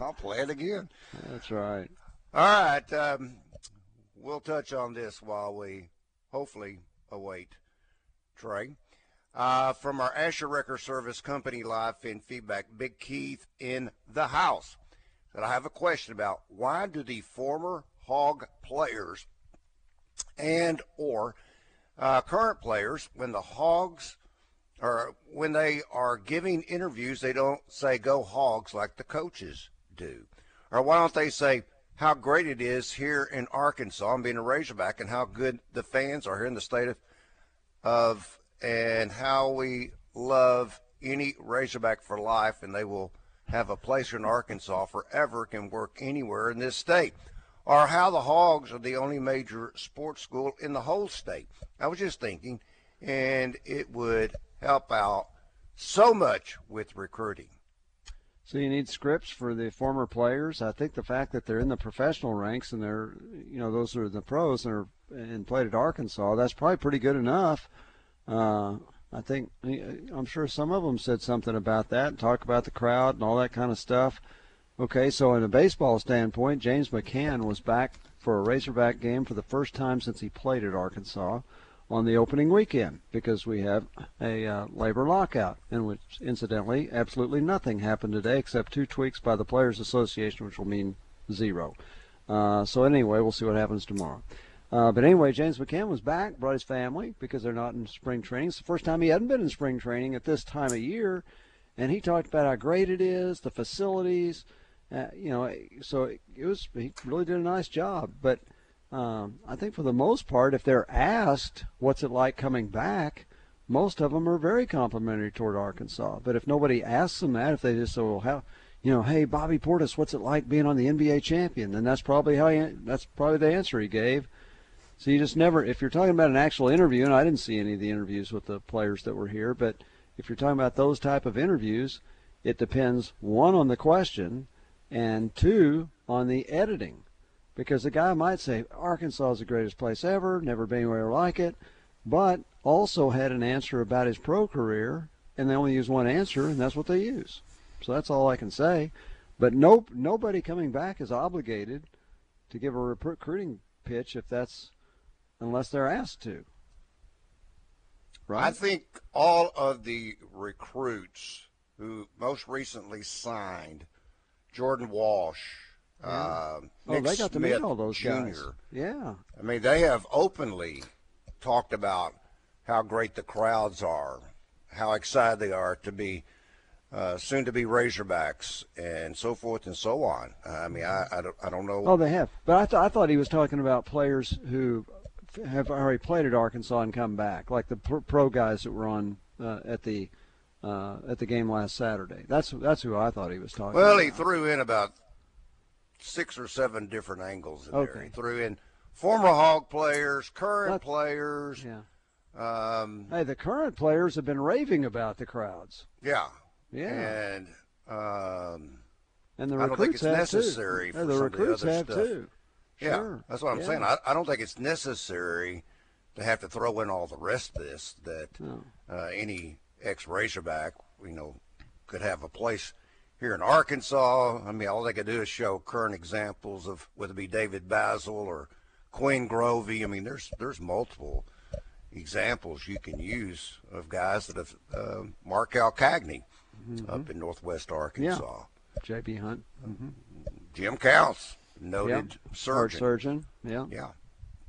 I'll play it again. That's right. All right. Um, we'll touch on this while we hopefully await Trey. Uh, from our Asher Wrecker Service Company live fan feedback, Big Keith in the house. That I have a question about why do the former Hog players and or uh, current players, when the Hogs or when they are giving interviews, they don't say "Go Hogs" like the coaches do, or why don't they say how great it is here in Arkansas and being a Razorback, and how good the fans are here in the state of, of and how we love any Razorback for life, and they will have a place here in Arkansas forever, can work anywhere in this state. Or how the Hogs are the only major sports school in the whole state. I was just thinking, and it would help out so much with recruiting. So you need scripts for the former players. I think the fact that they're in the professional ranks and they're, you know, those are the pros and are and played at Arkansas. That's probably pretty good enough. Uh, I think I'm sure some of them said something about that and talk about the crowd and all that kind of stuff. Okay, so in a baseball standpoint, James McCann was back for a Razorback game for the first time since he played at Arkansas on the opening weekend because we have a uh, labor lockout, in which, incidentally, absolutely nothing happened today except two tweaks by the Players Association, which will mean zero. Uh, so anyway, we'll see what happens tomorrow. Uh, but anyway, James McCann was back, brought his family because they're not in spring training. It's the first time he hadn't been in spring training at this time of year, and he talked about how great it is, the facilities. Uh, you know, so it, was he really did a nice job. But um, I think for the most part, if they're asked what's it like coming back, most of them are very complimentary toward Arkansas. But if nobody asks them that, if they just say, "Well, how," you know, "Hey, Bobby Portis, what's it like being on the NBA champion?" Then that's probably how he, that's probably the answer he gave. So you just never, if you're talking about an actual interview, and I didn't see any of the interviews with the players that were here, but if you're talking about those type of interviews, it depends one on the question, and two on the editing, because the guy might say Arkansas is the greatest place ever, never been anywhere like it, but also had an answer about his pro career, and they only use one answer, and that's what they use. So that's all I can say. But no, nobody coming back is obligated to give a recruiting pitch if that's unless they're asked to. Right? I think all of the recruits who most recently signed, Jordan Walsh, Yeah. uh, oh, they got to Smith meet all those Jr. guys. Yeah. I mean, they have openly talked about how great the crowds are, how excited they are to be uh, soon to be Razorbacks, and so forth and so on. I mean, I, I, don't, I don't know. Oh, they have. But I, th- I thought he was talking about players who have already played at Arkansas and come back, like the pro, pro guys that were on uh, at the uh, at the game last Saturday. That's that's who I thought he was talking. Well, about. he threw in about six or seven different angles in there. Okay. He threw in former Hog players, current That's- players. Yeah. Um, Hey, the current players have been raving about the crowds. yeah. Yeah. And um, And the I don't think recruits it's necessary too. for Yeah, the some of the recruits other have stuff. too. yeah, Sure. that's what I'm Yeah. saying. I, I don't think it's necessary to have to throw in all the rest of this that No. uh, any ex Razorback, you know, could have a place here in Arkansas. I mean, all they could do is show current examples of whether it be David Bazzel or Quinn Grovey. I mean, there's there's multiple examples you can use of guys that have uh, Mark Alcagney up in Northwest Arkansas. JB Hunt, Jim Counts, noted heart surgeon. surgeon. Yeah. Yeah.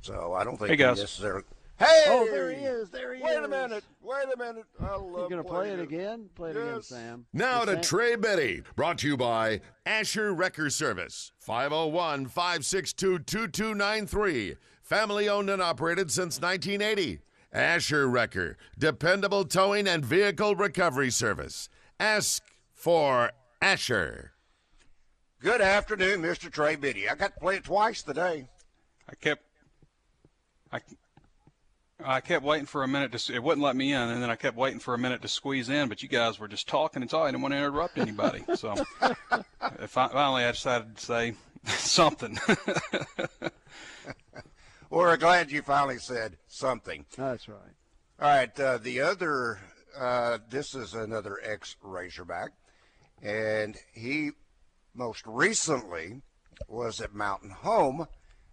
So I don't think Hey, he necessarily. Hey! Oh, there he is. There he Wait is. Wait a minute. Wait a minute. I love You gonna play it again? Play it again, Sam. Now to Sam- Trey Biddy, brought to you by Asher Wrecker Service, 501 562 2293. Family owned and operated since 1980. Asher Wrecker, dependable towing and vehicle recovery service. Ask for Asher. Good afternoon, Mr. Trey Biddy. I got to play it twice today. I kept, I, I kept waiting for a minute to. It wouldn't let me in, and then I kept waiting for a minute to squeeze in. But you guys were just talking and talking. I didn't want to interrupt anybody. So, if I, finally, I decided to say something. well, we're glad you finally said something. That's right. All right. Uh, the other, uh, this is another ex Razorback, and he most recently was at Mountain Home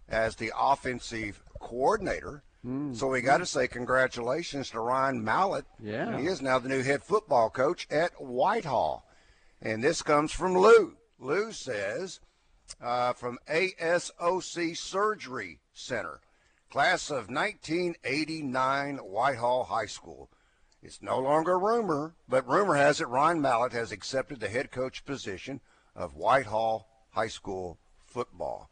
as the offensive coordinator. Mm. So we got to say congratulations to Ryan Mallett. Yeah. He is now the new head football coach at Whitehall. And this comes from Lou. Lou says, uh, from ASOC Surgery Center, class of 1989 Whitehall High School. It's no longer a rumor, but rumor has it Ryan Mallett has accepted the head coach position of Whitehall High School football.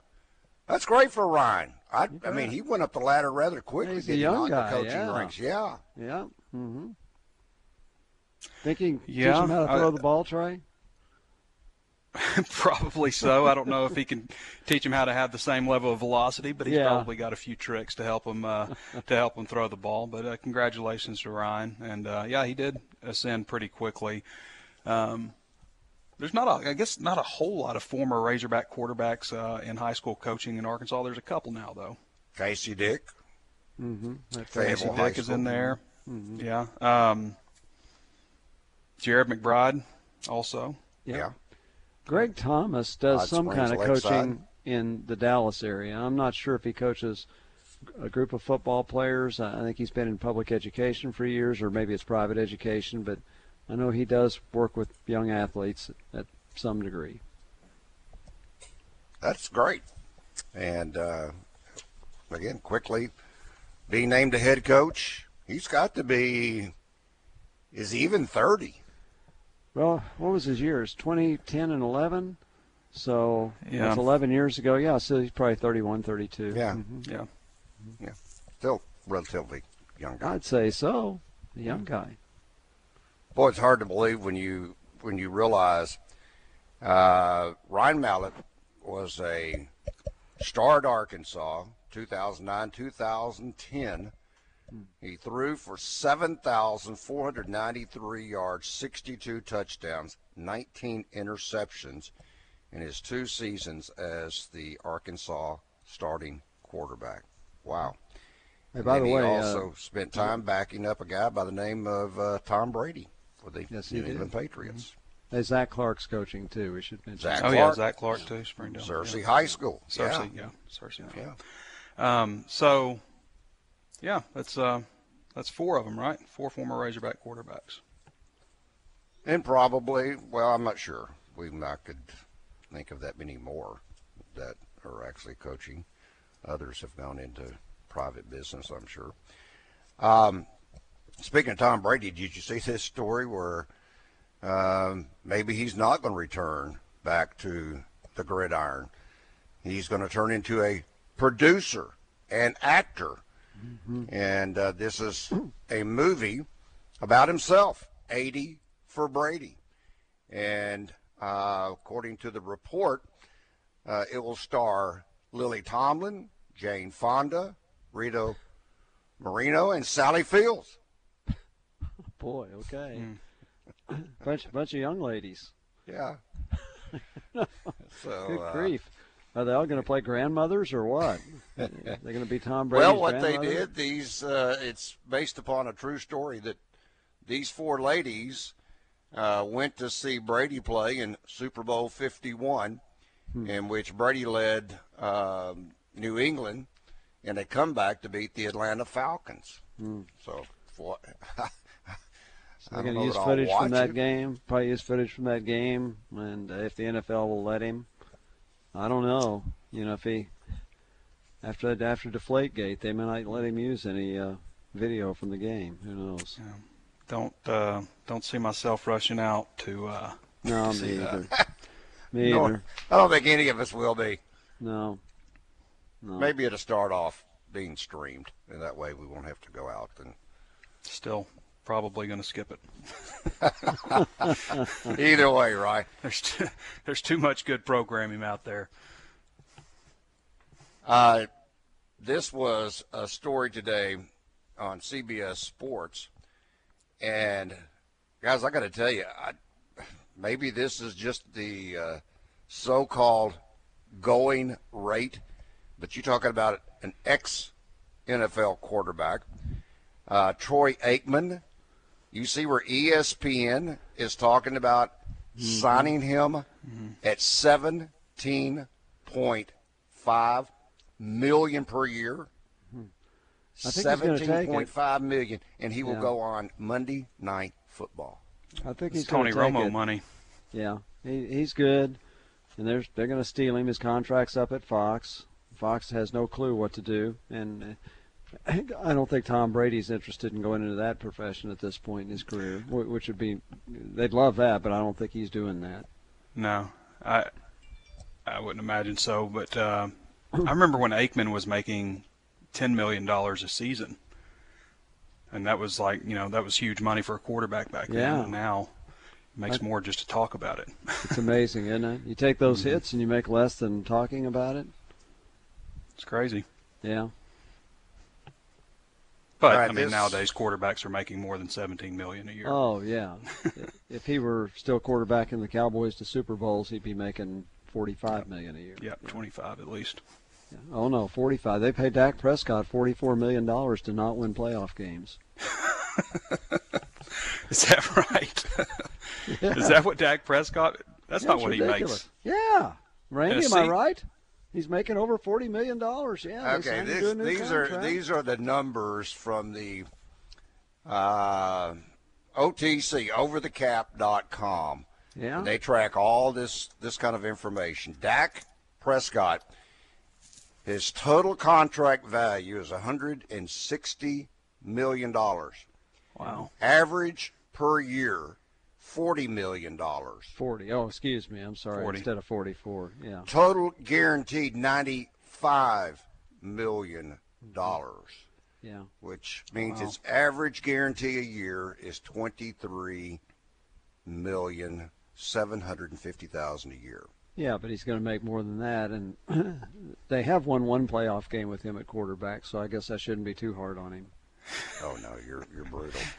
That's great for Ryan. I, I mean, he went up the ladder rather quickly. He's a young guy, coaching yeah. ranks. Yeah. Yeah. Mm-hmm. Thinking, yeah, teach him how to throw I, the ball, Trey. probably so. I don't know if he can teach him how to have the same level of velocity, but he's yeah. probably got a few tricks to help him uh, to help him throw the ball. But uh, congratulations to Ryan, and uh, yeah, he did ascend pretty quickly. Um, there's not a, I guess not a whole lot of former Razorback quarterbacks uh, in high school coaching in Arkansas. There's a couple now though. Casey Dick. Mm-hmm. Casey Dick is in there. Mm-hmm. Yeah. Um, Jared McBride also. Yeah. yeah. Greg Thomas does Hot some Springs kind of coaching in the Dallas area. I'm not sure if he coaches a group of football players. I think he's been in public education for years, or maybe it's private education, but I know he does work with young athletes at some degree. That's great. And uh, again, quickly being named a head coach, he's got to be, is even 30. Well, what was his years? 2010 and 11? So yeah. that's 11 years ago. Yeah, so he's probably 31, 32. Yeah. Mm-hmm. Yeah. Yeah. Still relatively young guy. I'd say so. A young guy boy, it's hard to believe when you when you realize uh, Ryan Mallett was a star at Arkansas, 2009, 2010. He threw for 7,493 yards, 62 touchdowns, 19 interceptions in his two seasons as the Arkansas starting quarterback. Wow. Hey, by and the he way, also uh, spent time backing up a guy by the name of uh, Tom Brady for the yes, New England did. Patriots. Mm-hmm. Hey, Zach Clark's coaching too. We should mention. Zach oh Clark. yeah, Zach Clark too. Springdale. Searcy yeah. High School. Searcy, yeah, yeah. Searcy. Yeah. Um, so, yeah, that's uh, that's four of them, right? Four former Razorback quarterbacks. And probably, well, I'm not sure. We I could think of that many more that are actually coaching. Others have gone into private business, I'm sure. Um, Speaking of Tom Brady, did you see this story where um, maybe he's not going to return back to the gridiron? He's going to turn into a producer and actor. Mm-hmm. And uh, this is a movie about himself, 80 for Brady. And uh, according to the report, uh, it will star Lily Tomlin, Jane Fonda, Rita Moreno, and Sally Fields boy, okay. Mm. bunch bunch of young ladies. Yeah. so, Good uh, grief. Are they all going to play grandmothers or what? They're going to be Tom Brady. Well, what they did, these uh, it's based upon a true story that these four ladies uh, went to see Brady play in Super Bowl 51, hmm. in which Brady led um, New England in a comeback to beat the Atlanta Falcons. Hmm. So, for, they're going to use footage from that it. game. Probably use footage from that game, and uh, if the NFL will let him, I don't know. You know, if he after after Deflategate, they may not let him use any uh, video from the game. Who knows? Yeah. Don't uh, don't see myself rushing out to. Uh, no, me either. me no, either. I don't think any of us will be. No. No. Maybe it'll start off being streamed, and that way we won't have to go out and. Still probably going to skip it. Either way, right? There's too, there's too much good programming out there. Uh, this was a story today on CBS Sports, and guys, I got to tell you, I, maybe this is just the uh, so-called going rate, but you're talking about an ex NFL quarterback, uh, Troy Aikman. You see where ESPN is talking about mm-hmm. signing him mm-hmm. at seventeen point five million per year. Seventeen point five million, and he will yeah. go on Monday Night Football. I think he's Tony Romo it. money. Yeah, he, he's good, and they're they're going to steal him. His contract's up at Fox. Fox has no clue what to do, and I don't think Tom Brady's interested in going into that profession at this point in his career, which would be they'd love that, but I don't think he's doing that. No, I I wouldn't imagine so. But uh, I remember when Aikman was making ten million dollars a season, and that was like you know that was huge money for a quarterback back yeah. then. Now it makes more just to talk about it. it's amazing, isn't it? You take those mm-hmm. hits and you make less than talking about it. It's crazy. Yeah. But right, I mean, this... nowadays quarterbacks are making more than 17 million a year. Oh yeah. if he were still quarterbacking the Cowboys to Super Bowls, he'd be making 45 million a year. Yep, yeah. 25 at least. Yeah. Oh no, 45. They paid Dak Prescott 44 million dollars to not win playoff games. Is that right? yeah. Is that what Dak Prescott? That's not what ridiculous. he makes. Yeah, Randy, am I right? He's making over forty million dollars. Yeah. Okay. This, these contract. are these are the numbers from the uh, OTC overthecap.com. Yeah. They track all this this kind of information. Dak Prescott, his total contract value is 160 million dollars. Wow. Average per year forty million dollars. Forty. Oh, excuse me. I'm sorry. 40. Instead of forty-four. Yeah. Total guaranteed ninety-five million dollars. Yeah. Which means wow. its average guarantee a year is twenty-three million seven hundred and fifty thousand a year. Yeah, but he's going to make more than that, and they have won one playoff game with him at quarterback, so I guess I shouldn't be too hard on him. Oh no, you're you're brutal.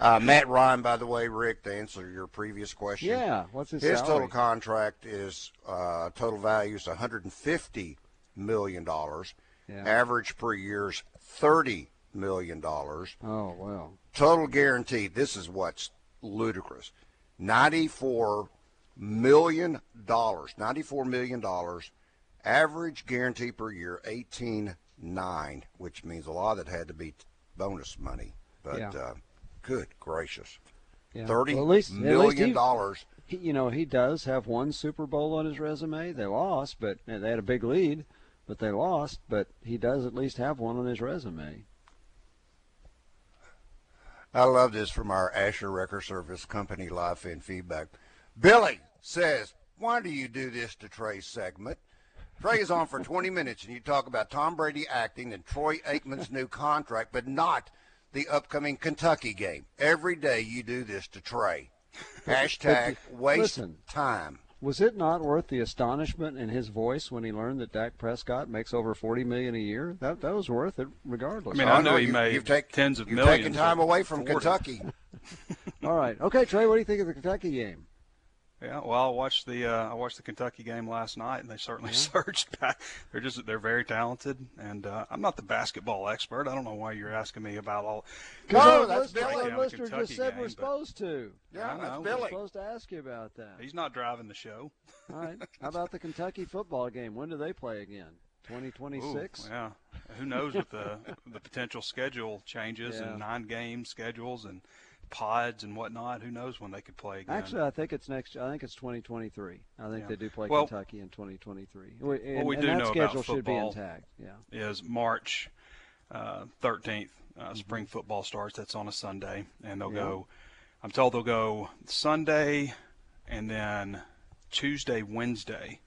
Uh, Matt Ryan, by the way, Rick, to answer your previous question. Yeah, what's his His salary? total contract is uh, total value is 150 million dollars. Yeah. Average per year is 30 million dollars. Oh wow. Total guaranteed. This is what's ludicrous. 94 million dollars. 94 million dollars. Average guarantee per year 18.9, which means a lot of it had to be bonus money. But yeah. uh, good gracious, yeah. thirty well, at least, million dollars. You know, he does have one Super Bowl on his resume. They lost, but they had a big lead, but they lost. But he does at least have one on his resume. I love this from our Asher Wrecker Service Company live fan feedback. Billy says, "Why do you do this to Trey's segment?" Trey is on for 20 minutes, and you talk about Tom Brady acting and Troy Aikman's new contract, but not the upcoming Kentucky game. Every day you do this to Trey. Hashtag waste Listen, time. Was it not worth the astonishment in his voice when he learned that Dak Prescott makes over forty million a year? That that was worth it, regardless. I mean, I know he you, made you've take, tens of you've millions. Taken time away from 40. Kentucky. All right, okay, Trey. What do you think of the Kentucky game? Yeah, well, I watched the uh, I watched the Kentucky game last night, and they certainly yeah. surged back. They're just they're very talented, and uh, I'm not the basketball expert. I don't know why you're asking me about all. No, that's Billy. Our just said game, we're supposed to. Yeah, that's Billy. We're supposed to ask you about that. He's not driving the show. all right. How about the Kentucky football game? When do they play again? 2026. Yeah. Who knows with the the potential schedule changes yeah. and nine game schedules and pods and whatnot. Who knows when they could play again? Actually, I think it's next. I think it's 2023. I think yeah. they do play well, Kentucky in 2023. And, what we do know schedule about should be intact. Yeah, is March uh, 13th. Uh, mm-hmm. Spring football starts. That's on a Sunday, and they'll yeah. go. I'm told they'll go Sunday, and then Tuesday, Wednesday,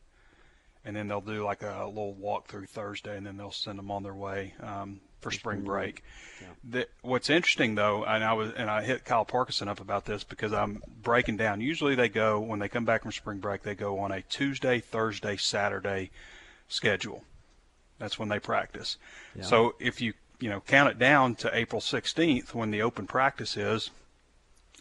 and then they'll do like a little walk through Thursday, and then they'll send them on their way um, for spring break. Yeah. The, what's interesting though, and I was and I hit Kyle Parkinson up about this because I'm breaking down. Usually they go when they come back from spring break, they go on a Tuesday, Thursday, Saturday schedule. That's when they practice. Yeah. So if you you know count it down to April 16th when the open practice is,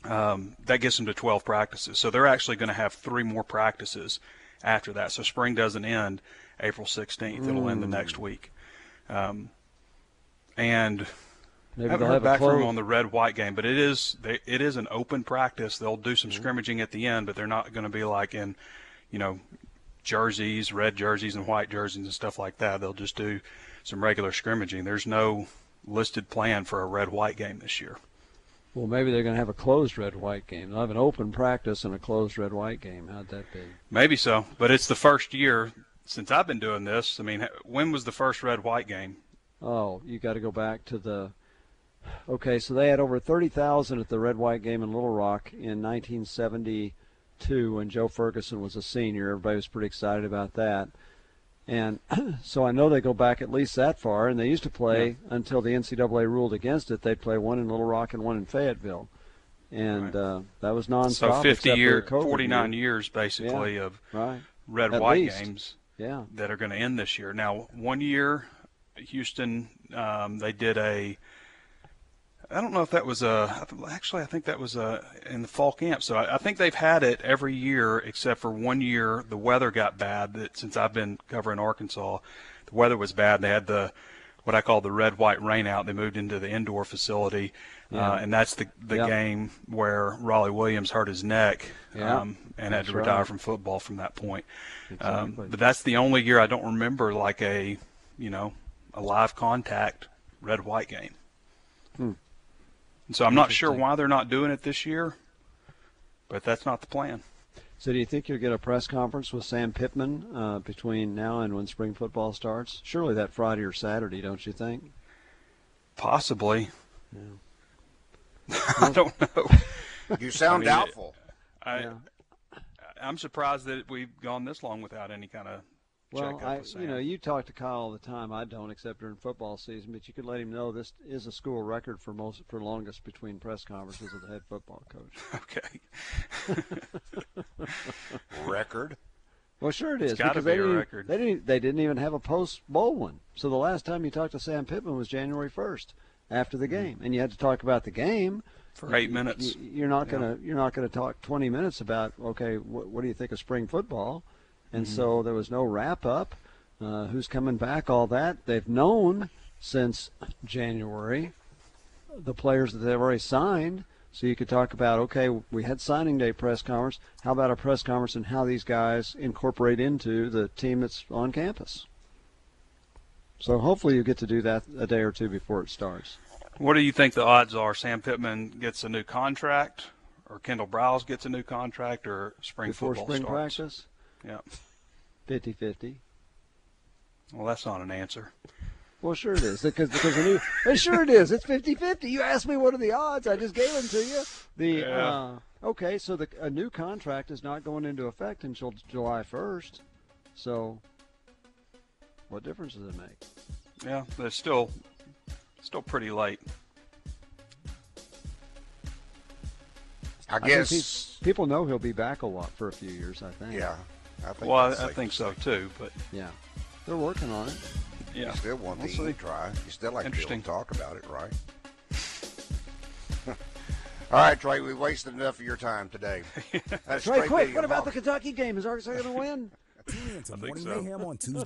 um, that gets them to 12 practices. So they're actually going to have three more practices after that. So spring doesn't end April 16th; mm. it'll end the next week. Um, and Maybe I haven't heard back from them on the red white game, but it is they, it is an open practice. They'll do some mm-hmm. scrimmaging at the end, but they're not going to be like in, you know, jerseys, red jerseys and white jerseys and stuff like that. They'll just do some regular scrimmaging. There's no listed plan for a red white game this year. Well, maybe they're going to have a closed red white game. They'll have an open practice and a closed red white game. How'd that be? Maybe so, but it's the first year since I've been doing this. I mean, when was the first red white game? Oh, you got to go back to the. Okay, so they had over 30,000 at the red white game in Little Rock in 1972 when Joe Ferguson was a senior. Everybody was pretty excited about that. And so I know they go back at least that far, and they used to play yeah. until the NCAA ruled against it. They'd play one in Little Rock and one in Fayetteville, and right. uh, that was nonstop. So 50 years, 49 year. years basically yeah. of right. red at white least. games. Yeah. that are going to end this year. Now, one year, Houston, um, they did a I don't know if that was a. Actually, I think that was a in the fall camp. So I, I, think they've had it every year except for one year. The weather got bad. That since I've been covering Arkansas, the weather was bad. They had the what I call the red white rainout. They moved into the indoor facility, yeah. uh, and that's the the yep. game where Rawleigh Williams hurt his neck um, and that's had to retire right. from football from that point. Exactly. Um, but that's the only year I don't remember like a you know a live contact red white game. Hmm. And so I'm not sure why they're not doing it this year, but that's not the plan. So do you think you'll get a press conference with Sam Pittman uh, between now and when spring football starts? Surely that Friday or Saturday, don't you think? Possibly. Yeah. I don't know. You sound I mean, doubtful. I, yeah. I'm surprised that we've gone this long without any kind of well, I, you know, you talk to Kyle all the time. I don't, except during football season. But you could let him know this is a school record for most for longest between press conferences of the head football coach. Okay. record. Well, sure it is. It's because they, be didn't, record. they didn't. They didn't even have a post bowl one. So the last time you talked to Sam Pittman was January first after the mm-hmm. game, and you had to talk about the game for eight minutes. You, are not gonna. You're not gonna talk 20 minutes about okay. What, what do you think of spring football? And mm-hmm. so there was no wrap up. Uh, who's coming back? All that they've known since January. The players that they've already signed. So you could talk about okay, we had signing day press conference. How about a press conference and how these guys incorporate into the team that's on campus? So hopefully you get to do that a day or two before it starts. What do you think the odds are? Sam Pittman gets a new contract, or Kendall Briles gets a new contract, or spring before football spring starts? practice? Yeah. 50 50. Well, that's not an answer. Well, sure it is because because new, sure it is. It's 50-50. You asked me what are the odds. I just gave them to you. The yeah. uh, okay, so the a new contract is not going into effect until July 1st. So, what difference does it make? Yeah, but it's still still pretty late. I, I guess people know he'll be back a lot for a few years. I think. Yeah, I think well, I, I think so too. But yeah, they're working on it. Yeah, you still want we'll to try. You still like to be talk about it, right? All right, Trey, we wasted enough of your time today. That's Trey, quick, what about the Kentucky game? Is Arkansas going to win? Tune in to Morning so. Mayhem on Tuesday.